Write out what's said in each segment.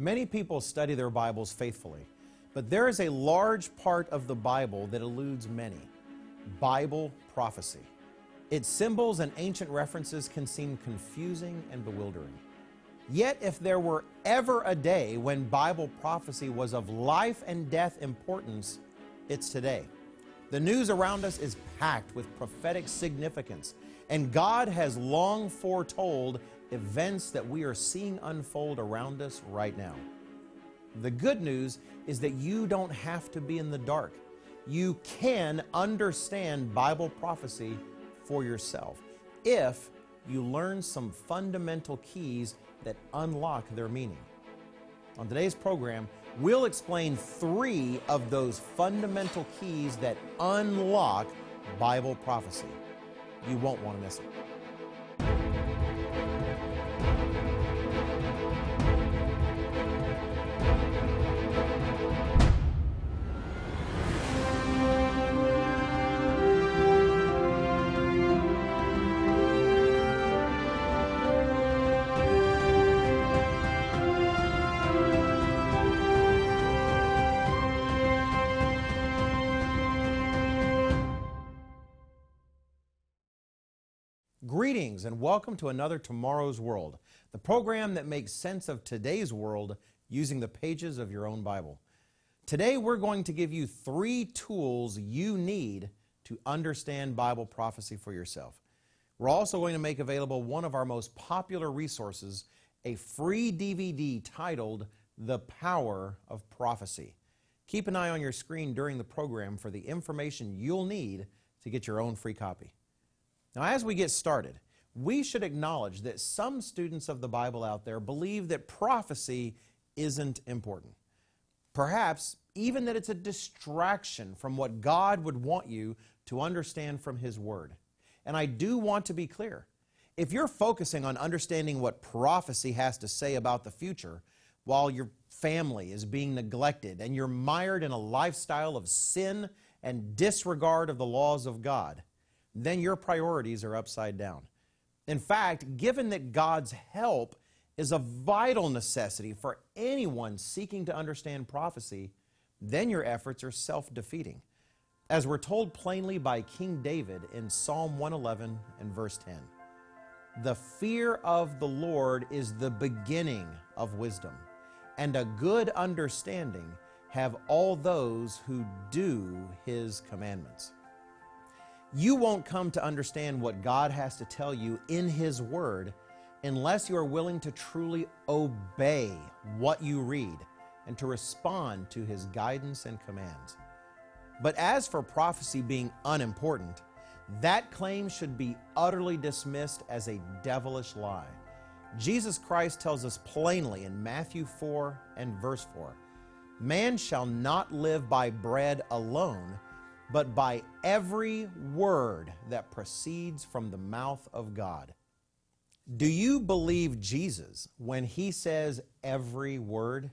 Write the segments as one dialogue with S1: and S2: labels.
S1: Many people study their Bibles faithfully, but there is a large part of the Bible that eludes many Bible prophecy. Its symbols and ancient references can seem confusing and bewildering. Yet, if there were ever a day when Bible prophecy was of life and death importance, it's today. The news around us is packed with prophetic significance, and God has long foretold events that we are seeing unfold around us right now. The good news is that you don't have to be in the dark. You can understand Bible prophecy for yourself if you learn some fundamental keys that unlock their meaning. On today's program, we'll explain three of those fundamental keys that unlock Bible prophecy. You won't want to miss it. Thank you. Greetings and welcome to another Tomorrow's World, the program that makes sense of today's world using the pages of your own Bible. Today we're going to give you three tools you need to understand Bible prophecy for yourself. We're also going to make available one of our most popular resources, a free DVD titled The Power of Prophecy. Keep an eye on your screen during the program for the information you'll need to get your own free copy. Now, as we get started, we should acknowledge that some students of the Bible out there believe that prophecy isn't important. Perhaps even that it's a distraction from what God would want you to understand from His Word. And I do want to be clear. If you're focusing on understanding what prophecy has to say about the future, while your family is being neglected and you're mired in a lifestyle of sin and disregard of the laws of God, then your priorities are upside down. In fact, given that God's help is a vital necessity for anyone seeking to understand prophecy, then your efforts are self defeating. As we're told plainly by King David in Psalm 111 and verse 10 The fear of the Lord is the beginning of wisdom, and a good understanding have all those who do his commandments. You won't come to understand what God has to tell you in His Word unless you are willing to truly obey what you read and to respond to His guidance and commands. But as for prophecy being unimportant, that claim should be utterly dismissed as a devilish lie. Jesus Christ tells us plainly in Matthew 4 and verse 4 Man shall not live by bread alone but by every word that proceeds from the mouth of God. Do you believe Jesus when he says every word?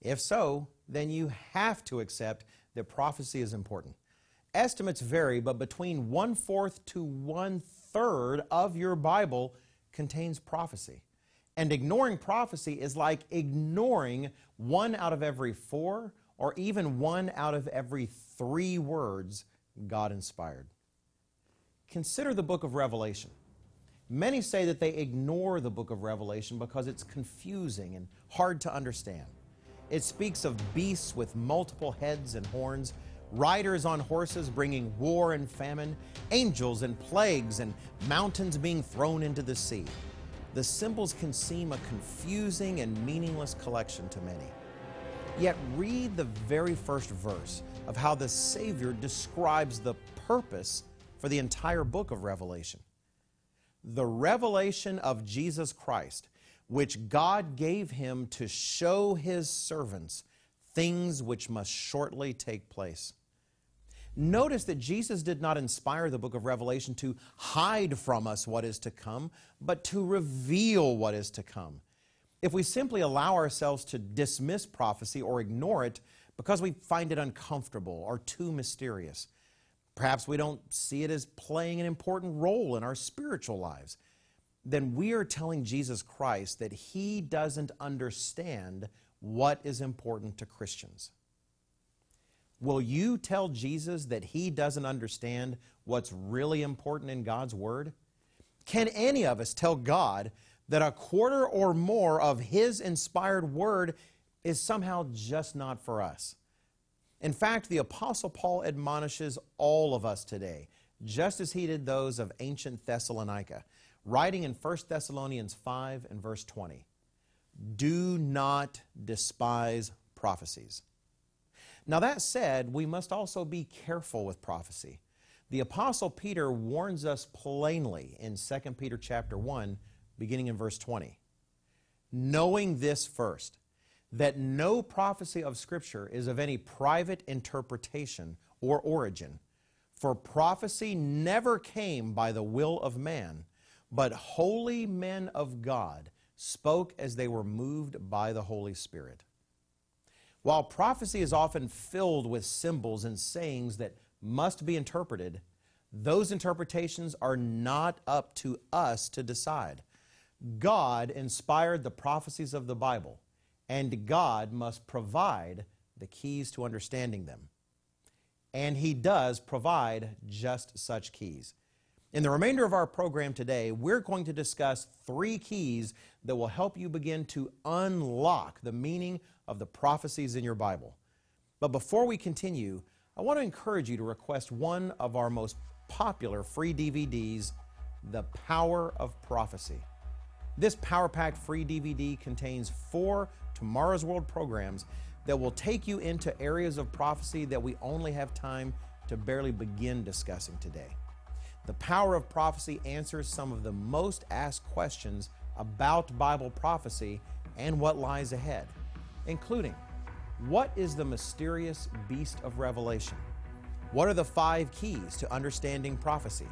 S1: If so, then you have to accept that prophecy is important. Estimates vary, but between one fourth to one third of your Bible contains prophecy. And ignoring prophecy is like ignoring one out of every four or even one out of every three words God inspired. Consider the book of Revelation. Many say that they ignore the book of Revelation because it's confusing and hard to understand. It speaks of beasts with multiple heads and horns, riders on horses bringing war and famine, angels and plagues, and mountains being thrown into the sea. The symbols can seem a confusing and meaningless collection to many. Yet read the very first verse of how the Savior describes the purpose for the entire book of Revelation. The revelation of Jesus Christ, which God gave him to show his servants things which must shortly take place. Notice that Jesus did not inspire the book of Revelation to hide from us what is to come, but to reveal what is to come. If we simply allow ourselves to dismiss prophecy or ignore it because we find it uncomfortable or too mysterious, perhaps we don't see it as playing an important role in our spiritual lives, then we are telling Jesus Christ that He doesn't understand what is important to Christians. Will you tell Jesus that he doesn't understand what's really important in God's Word? Can any of us tell God that a quarter or more of his inspired Word is somehow just not for us? In fact, the Apostle Paul admonishes all of us today, just as he did those of ancient Thessalonica, writing in 1 Thessalonians 5 and verse 20 Do not despise prophecies now, that said, we must also be careful with prophecy. The apostle Peter warns us plainly in 2 Peter chapter 1, beginning in verse 20. Knowing this first, that no prophecy of Scripture is of any private interpretation or origin, for prophecy never came by the will of man, but holy men of God spoke as they were moved by the Holy Spirit. While prophecy is often filled with symbols and sayings that must be interpreted, those interpretations are not up to us to decide. God inspired the prophecies of the Bible, and God must provide the keys to understanding them. And He does provide just such keys. In the remainder of our program today, we're going to discuss three keys that will help you begin to unlock the meaning of the prophecies in your Bible. But before we continue, I want to encourage you to request one of our most popular free DVDs, The Power of Prophecy. This Power Pack free DVD contains four Tomorrow's World programs that will take you into areas of prophecy that we only have time to barely begin discussing today. The Power of Prophecy answers some of the most asked questions about Bible prophecy and what lies ahead including what is the mysterious beast of Revelation? What are the five keys to understanding prophecy?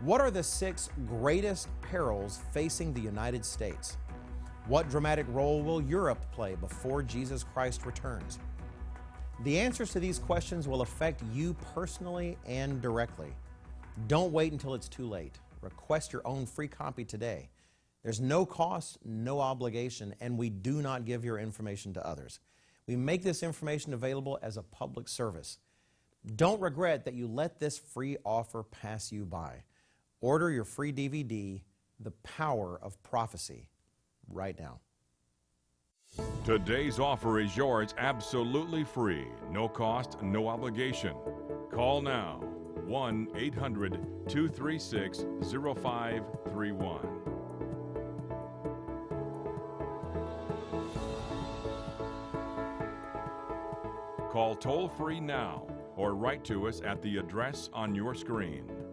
S1: What are the six greatest perils facing the United States? What dramatic role will Europe play before Jesus Christ returns? The answers to these questions will affect you personally and directly. Don't wait until it's too late. Request your own free copy today. There's no cost, no obligation, and we do not give your information to others. We make this information available as a public service. Don't regret that you let this free offer pass you by. Order your free DVD, The Power of Prophecy, right now.
S2: Today's offer is yours absolutely free. No cost, no obligation. Call now 1 800 236 0531. Call toll free now or write to us at the address on your screen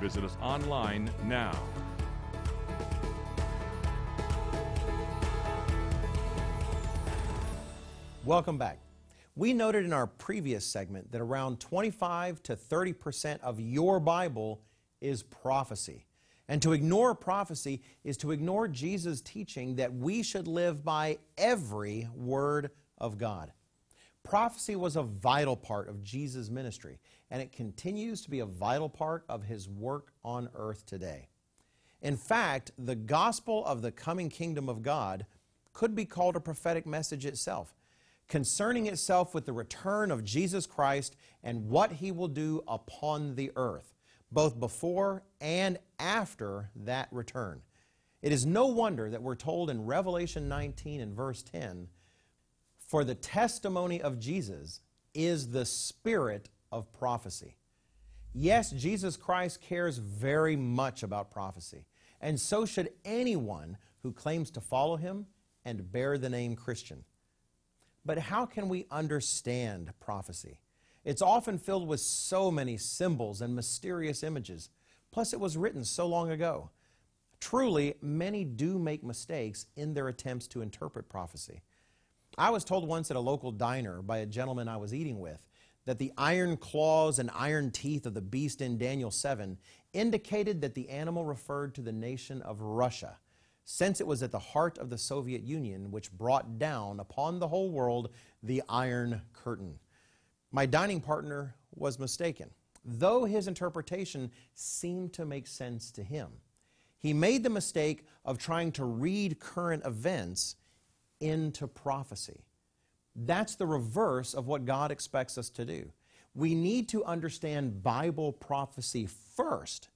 S2: Visit us online now.
S1: Welcome back. We noted in our previous segment that around 25 to 30 percent of your Bible is prophecy. And to ignore prophecy is to ignore Jesus' teaching that we should live by every word of God. Prophecy was a vital part of Jesus' ministry, and it continues to be a vital part of his work on earth today. In fact, the gospel of the coming kingdom of God could be called a prophetic message itself, concerning itself with the return of Jesus Christ and what he will do upon the earth, both before and after that return. It is no wonder that we're told in Revelation 19 and verse 10 for the testimony of Jesus is the spirit of prophecy. Yes, Jesus Christ cares very much about prophecy, and so should anyone who claims to follow him and bear the name Christian. But how can we understand prophecy? It's often filled with so many symbols and mysterious images. Plus, it was written so long ago. Truly, many do make mistakes in their attempts to interpret prophecy. I was told once at a local diner by a gentleman I was eating with that the iron claws and iron teeth of the beast in Daniel 7 indicated that the animal referred to the nation of Russia, since it was at the heart of the Soviet Union, which brought down upon the whole world the Iron Curtain. My dining partner was mistaken, though his interpretation seemed to make sense to him. He made the mistake of trying to read current events into prophecy. That's the reverse of what God expects us to do. We need to understand Bible prophecy first,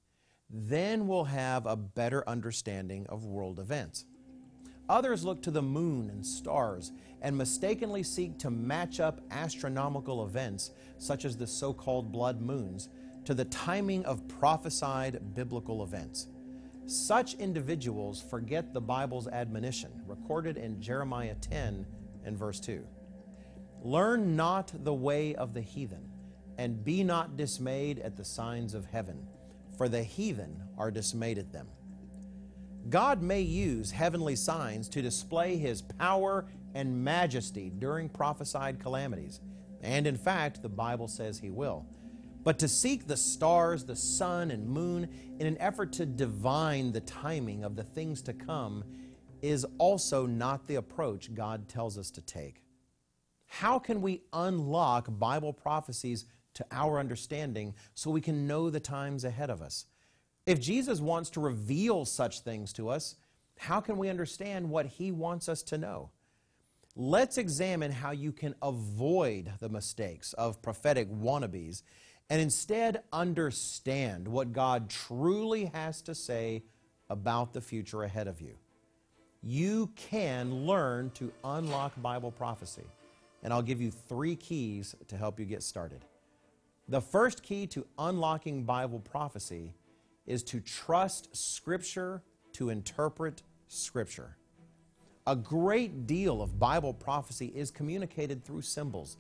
S1: then we'll have a better understanding of world events. Others look to the moon and stars and mistakenly seek to match up astronomical events, such as the so called blood moons, to the timing of prophesied biblical events. Such individuals forget the Bible's admonition, recorded in Jeremiah 10 and verse 2. Learn not the way of the heathen, and be not dismayed at the signs of heaven, for the heathen are dismayed at them. God may use heavenly signs to display his power and majesty during prophesied calamities, and in fact, the Bible says he will. But to seek the stars, the sun, and moon in an effort to divine the timing of the things to come is also not the approach God tells us to take. How can we unlock Bible prophecies to our understanding so we can know the times ahead of us? If Jesus wants to reveal such things to us, how can we understand what he wants us to know? Let's examine how you can avoid the mistakes of prophetic wannabes and instead understand what God truly has to say about the future ahead of you. You can learn to unlock Bible prophecy, and I'll give you three keys to help you get started. The first key to unlocking Bible prophecy is to trust Scripture to interpret Scripture. A great deal of Bible prophecy is communicated through symbols.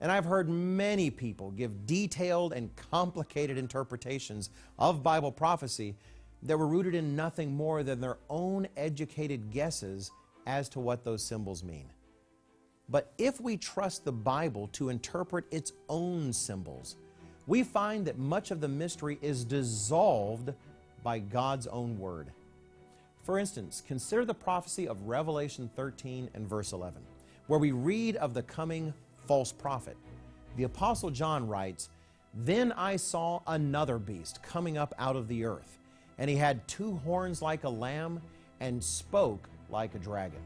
S1: And I've heard many people give detailed and complicated interpretations of Bible prophecy that were rooted in nothing more than their own educated guesses as to what those symbols mean. But if we trust the Bible to interpret its own symbols, we find that much of the mystery is dissolved by God's own word. For instance, consider the prophecy of Revelation 13 and verse 11, where we read of the coming false prophet. The Apostle John writes, Then I saw another beast coming up out of the earth, and he had two horns like a lamb and spoke like a dragon.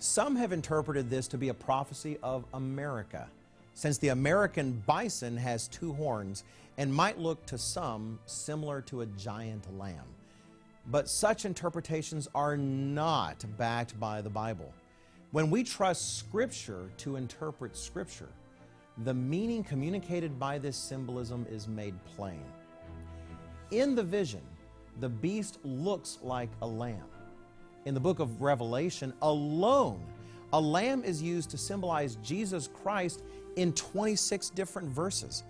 S1: Some have interpreted this to be a prophecy of America, since the American bison has two horns and might look to some similar to a giant lamb. But such interpretations are not backed by the Bible. When we trust Scripture to interpret Scripture, the meaning communicated by this symbolism is made plain. In the vision, the beast looks like a lamb. In the book of Revelation alone, a lamb is used to symbolize Jesus Christ in 26 different verses.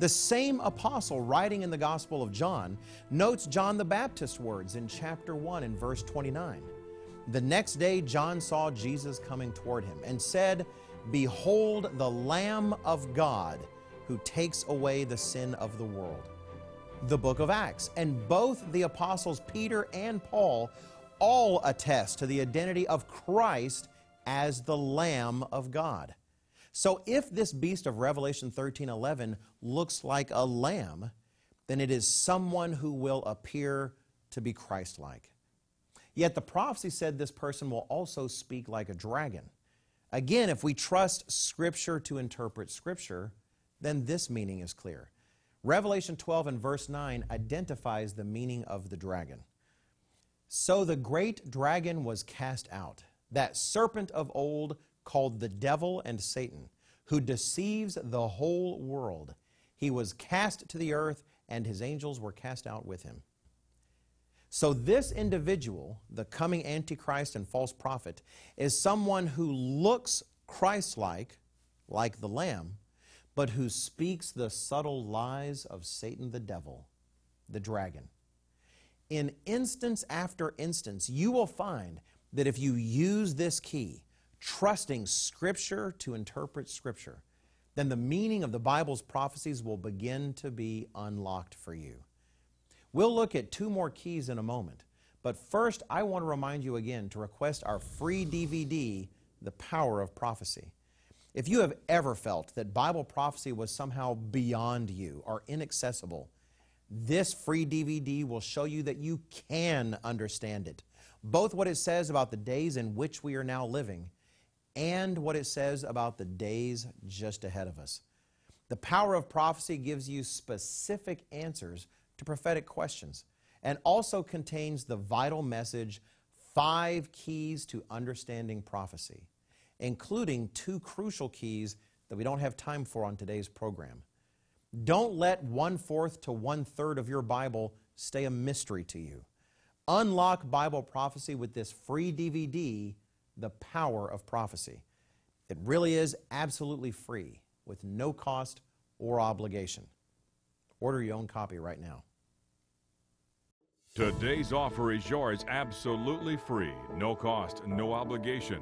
S1: The same apostle writing in the Gospel of John notes John the Baptist's words in chapter 1 and verse 29. The next day, John saw Jesus coming toward him and said, Behold, the Lamb of God who takes away the sin of the world. The book of Acts. And both the apostles Peter and Paul all attest to the identity of Christ as the Lamb of God. So if this beast of Revelation 13 11 looks like a lamb, then it is someone who will appear to be Christ like. Yet the prophecy said this person will also speak like a dragon. Again, if we trust Scripture to interpret Scripture, then this meaning is clear. Revelation 12 and verse 9 identifies the meaning of the dragon. So the great dragon was cast out, that serpent of old called the devil and Satan, who deceives the whole world. He was cast to the earth, and his angels were cast out with him. So, this individual, the coming Antichrist and false prophet, is someone who looks Christ like, like the Lamb, but who speaks the subtle lies of Satan the devil, the dragon. In instance after instance, you will find that if you use this key, trusting Scripture to interpret Scripture, then the meaning of the Bible's prophecies will begin to be unlocked for you. We'll look at two more keys in a moment, but first I want to remind you again to request our free DVD, The Power of Prophecy. If you have ever felt that Bible prophecy was somehow beyond you or inaccessible, this free DVD will show you that you can understand it, both what it says about the days in which we are now living and what it says about the days just ahead of us. The power of prophecy gives you specific answers to prophetic questions and also contains the vital message Five Keys to Understanding Prophecy including two crucial keys that we don't have time for on today's program. Don't let one fourth to one third of your Bible stay a mystery to you. Unlock Bible prophecy with this free DVD, The Power of Prophecy. It really is absolutely free with no cost or obligation. Order your own copy right now.
S2: Today's offer is yours absolutely free, no cost, no obligation.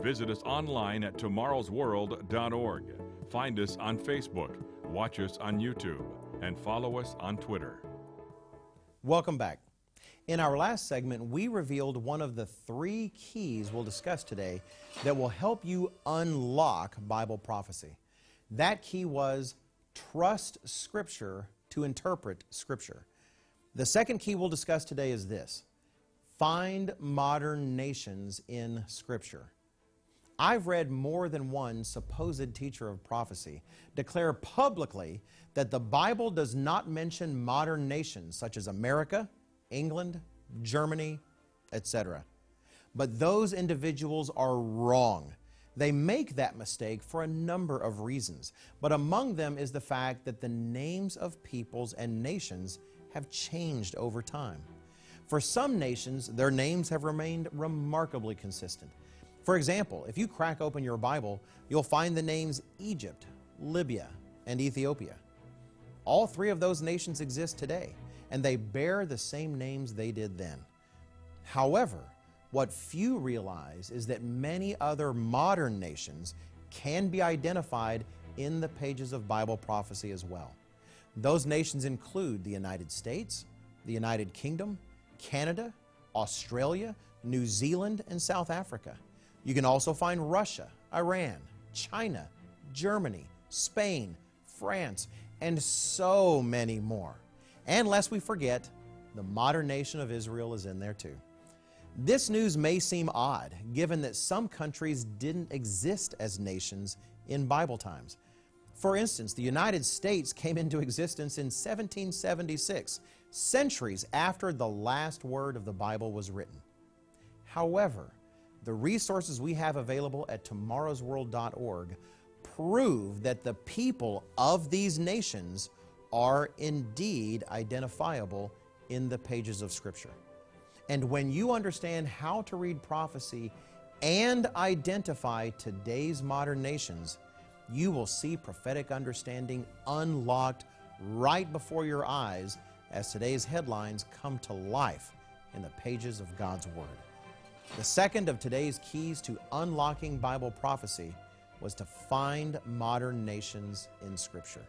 S2: Visit us online at tomorrowsworld.org. Find us on Facebook, watch us on YouTube, and follow us on Twitter.
S1: Welcome back. In our last segment, we revealed one of the three keys we'll discuss today that will help you unlock Bible prophecy. That key was trust Scripture to interpret Scripture. The second key we'll discuss today is this find modern nations in Scripture. I've read more than one supposed teacher of prophecy declare publicly that the Bible does not mention modern nations such as America, England, Germany, etc. But those individuals are wrong. They make that mistake for a number of reasons, but among them is the fact that the names of peoples and nations have changed over time. For some nations, their names have remained remarkably consistent. For example, if you crack open your Bible, you'll find the names Egypt, Libya, and Ethiopia. All three of those nations exist today, and they bear the same names they did then. However, what few realize is that many other modern nations can be identified in the pages of Bible prophecy as well. Those nations include the United States, the United Kingdom, Canada, Australia, New Zealand, and South Africa. You can also find Russia, Iran, China, Germany, Spain, France, and so many more. And lest we forget, the modern nation of Israel is in there too. This news may seem odd, given that some countries didn't exist as nations in Bible times. For instance, the United States came into existence in 1776, centuries after the last word of the Bible was written. However, the resources we have available at tomorrowsworld.org prove that the people of these nations are indeed identifiable in the pages of Scripture. And when you understand how to read prophecy and identify today's modern nations, you will see prophetic understanding unlocked right before your eyes as today's headlines come to life in the pages of God's Word. The second of today's keys to unlocking Bible prophecy was to find modern nations in Scripture.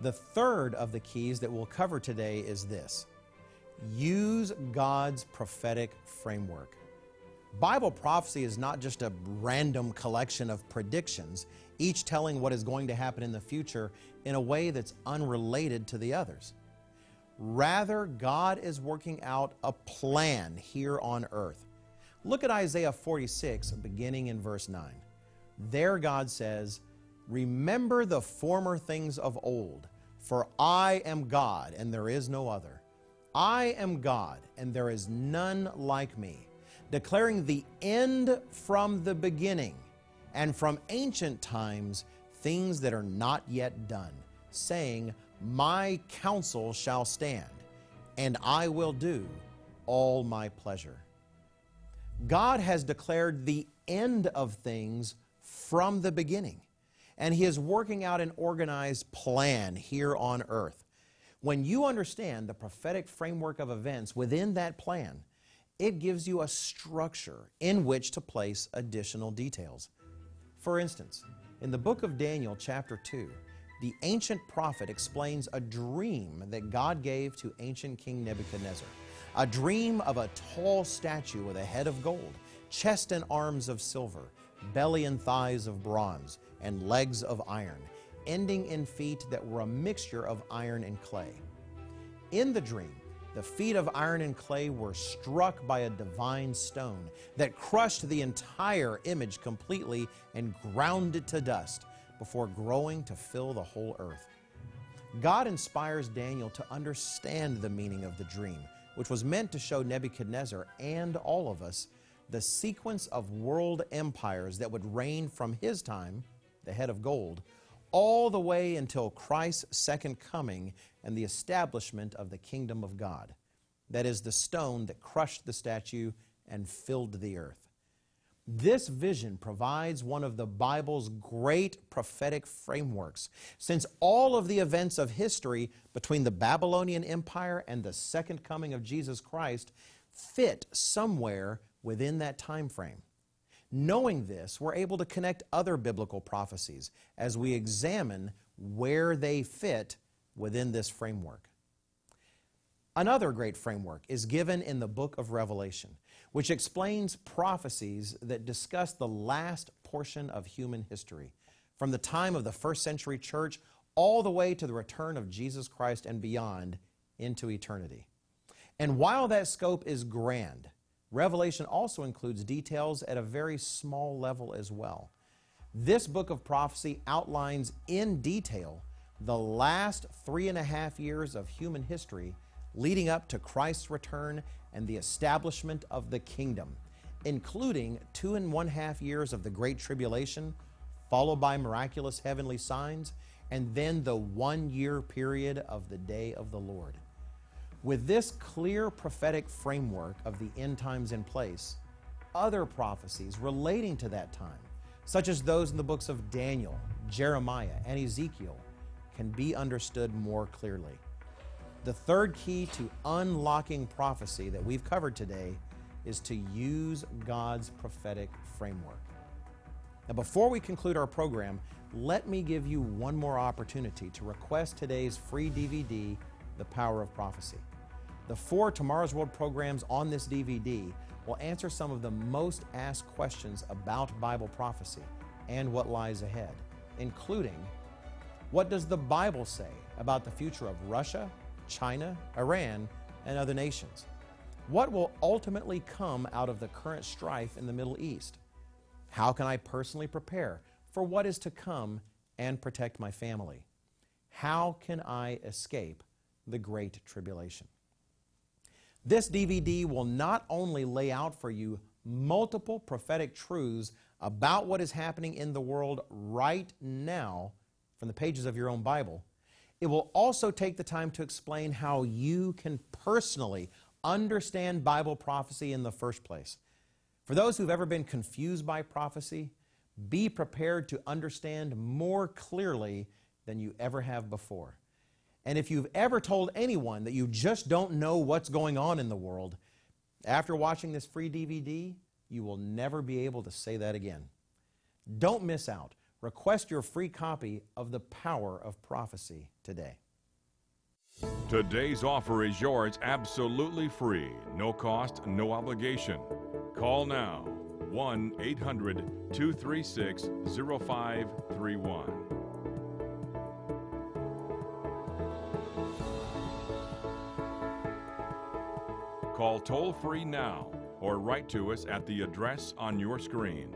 S1: The third of the keys that we'll cover today is this use God's prophetic framework. Bible prophecy is not just a random collection of predictions, each telling what is going to happen in the future in a way that's unrelated to the others. Rather, God is working out a plan here on earth Look at Isaiah 46, beginning in verse 9. There God says, Remember the former things of old, for I am God and there is no other. I am God and there is none like me, declaring the end from the beginning and from ancient times things that are not yet done, saying, My counsel shall stand, and I will do all my pleasure. God has declared the end of things from the beginning, and He is working out an organized plan here on earth. When you understand the prophetic framework of events within that plan, it gives you a structure in which to place additional details. For instance, in the book of Daniel, chapter 2, the ancient prophet explains a dream that God gave to ancient King Nebuchadnezzar. A dream of a tall statue with a head of gold, chest and arms of silver, belly and thighs of bronze, and legs of iron, ending in feet that were a mixture of iron and clay. In the dream, the feet of iron and clay were struck by a divine stone that crushed the entire image completely and ground it to dust before growing to fill the whole earth. God inspires Daniel to understand the meaning of the dream, which was meant to show Nebuchadnezzar and all of us the sequence of world empires that would reign from his time, the head of gold, all the way until Christ's second coming and the establishment of the kingdom of God. That is, the stone that crushed the statue and filled the earth. This vision provides one of the Bible's great prophetic frameworks, since all of the events of history between the Babylonian Empire and the second coming of Jesus Christ fit somewhere within that time frame. Knowing this, we're able to connect other biblical prophecies as we examine where they fit within this framework. Another great framework is given in the book of Revelation, which explains prophecies that discuss the last portion of human history, from the time of the first century church all the way to the return of Jesus Christ and beyond into eternity. And while that scope is grand, Revelation also includes details at a very small level as well. This book of prophecy outlines in detail the last three and a half years of human history leading up to Christ's return and the establishment of the kingdom, including two and one half years of the Great Tribulation, followed by miraculous heavenly signs, and then the one year period of the day of the Lord. With this clear prophetic framework of the end times in place, other prophecies relating to that time, such as those in the books of Daniel, Jeremiah, and Ezekiel, can be understood more clearly. The third key to unlocking prophecy that we've covered today is to use God's prophetic framework. Now, before we conclude our program, let me give you one more opportunity to request today's free DVD, The Power of Prophecy. The four Tomorrow's World programs on this DVD will answer some of the most asked questions about Bible prophecy and what lies ahead, including what does the Bible say about the future of Russia, China, Iran, and other nations? What will ultimately come out of the current strife in the Middle East? How can I personally prepare for what is to come and protect my family? How can I escape the Great Tribulation? This DVD will not only lay out for you multiple prophetic truths about what is happening in the world right now from the pages of your own Bible, it will also take the time to explain how you can personally understand Bible prophecy in the first place. For those who've ever been confused by prophecy, be prepared to understand more clearly than you ever have before. And if you've ever told anyone that you just don't know what's going on in the world, after watching this free DVD, you will never be able to say that again. Don't miss out. Request your free copy of The Power of Prophecy today.
S2: Today's offer is yours absolutely free, no cost, no obligation. Call now 1 800 236 0531. Call toll free now or write to us at the address on your screen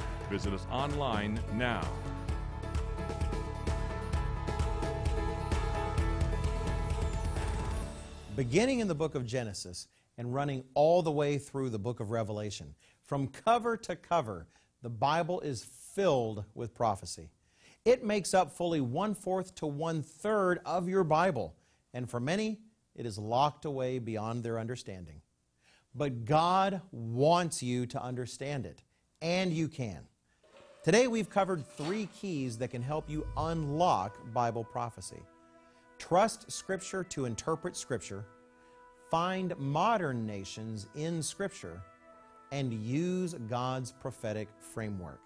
S2: Visit us online now.
S1: Beginning in the book of Genesis and running all the way through the book of Revelation, From cover to cover, the Bible is filled with prophecy. It makes up fully one fourth to one third of your Bible, and for many, it is locked away beyond their understanding. But God wants you to understand it, and you can. Today, we've covered three keys that can help you unlock Bible prophecy trust Scripture to interpret Scripture, find modern nations in Scripture, and use God's prophetic framework.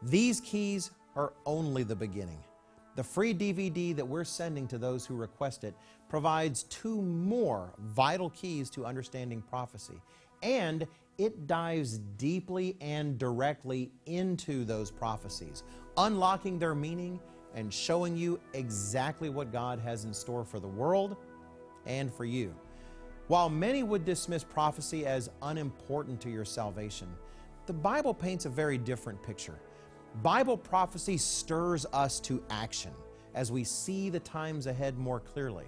S1: These keys are only the beginning. The free DVD that we're sending to those who request it provides two more vital keys to understanding prophecy, and it dives deeply and directly into those prophecies, unlocking their meaning and showing you exactly what God has in store for the world and for you. While many would dismiss prophecy as unimportant to your salvation, the Bible paints a very different picture. Bible prophecy stirs us to action as we see the times ahead more clearly.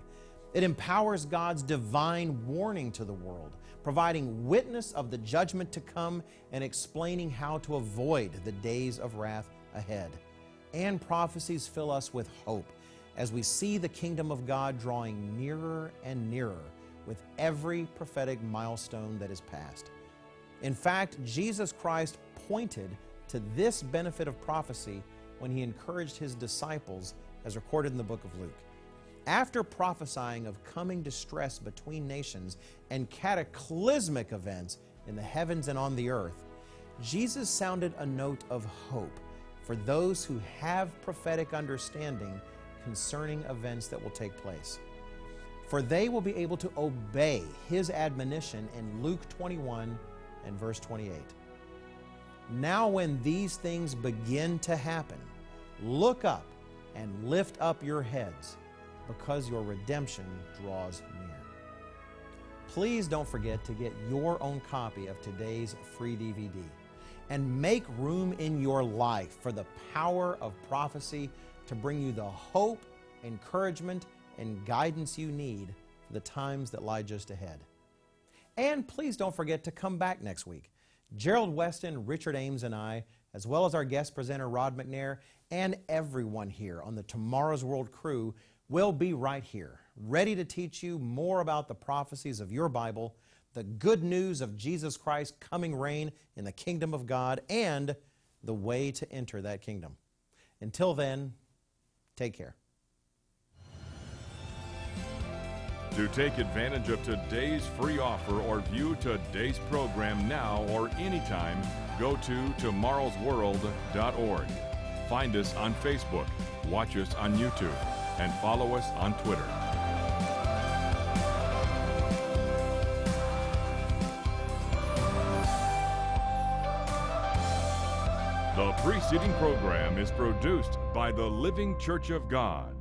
S1: It empowers God's divine warning to the world, providing witness of the judgment to come and explaining how to avoid the days of wrath ahead. And prophecies fill us with hope as we see the kingdom of God drawing nearer and nearer with every prophetic milestone that is passed. In fact, Jesus Christ pointed to this benefit of prophecy when he encouraged his disciples, as recorded in the book of Luke. After prophesying of coming distress between nations and cataclysmic events in the heavens and on the earth, Jesus sounded a note of hope for those who have prophetic understanding concerning events that will take place. For they will be able to obey his admonition in Luke 21 and verse 28. Now, when these things begin to happen, look up and lift up your heads because your redemption draws near. Please don't forget to get your own copy of today's free DVD and make room in your life for the power of prophecy to bring you the hope, encouragement, and guidance you need for the times that lie just ahead. And please don't forget to come back next week. Gerald Weston, Richard Ames, and I, as well as our guest presenter Rod McNair, and everyone here on the Tomorrow's World crew will be right here, ready to teach you more about the prophecies of your Bible, the good news of Jesus Christ coming reign in the kingdom of God, and the way to enter that kingdom. Until then, take care.
S2: To take advantage of today's free offer or view today's program now or anytime, go to tomorrowsworld.org. Find us on Facebook, watch us on YouTube, and follow us on Twitter. The preceding program is produced by the Living Church of God.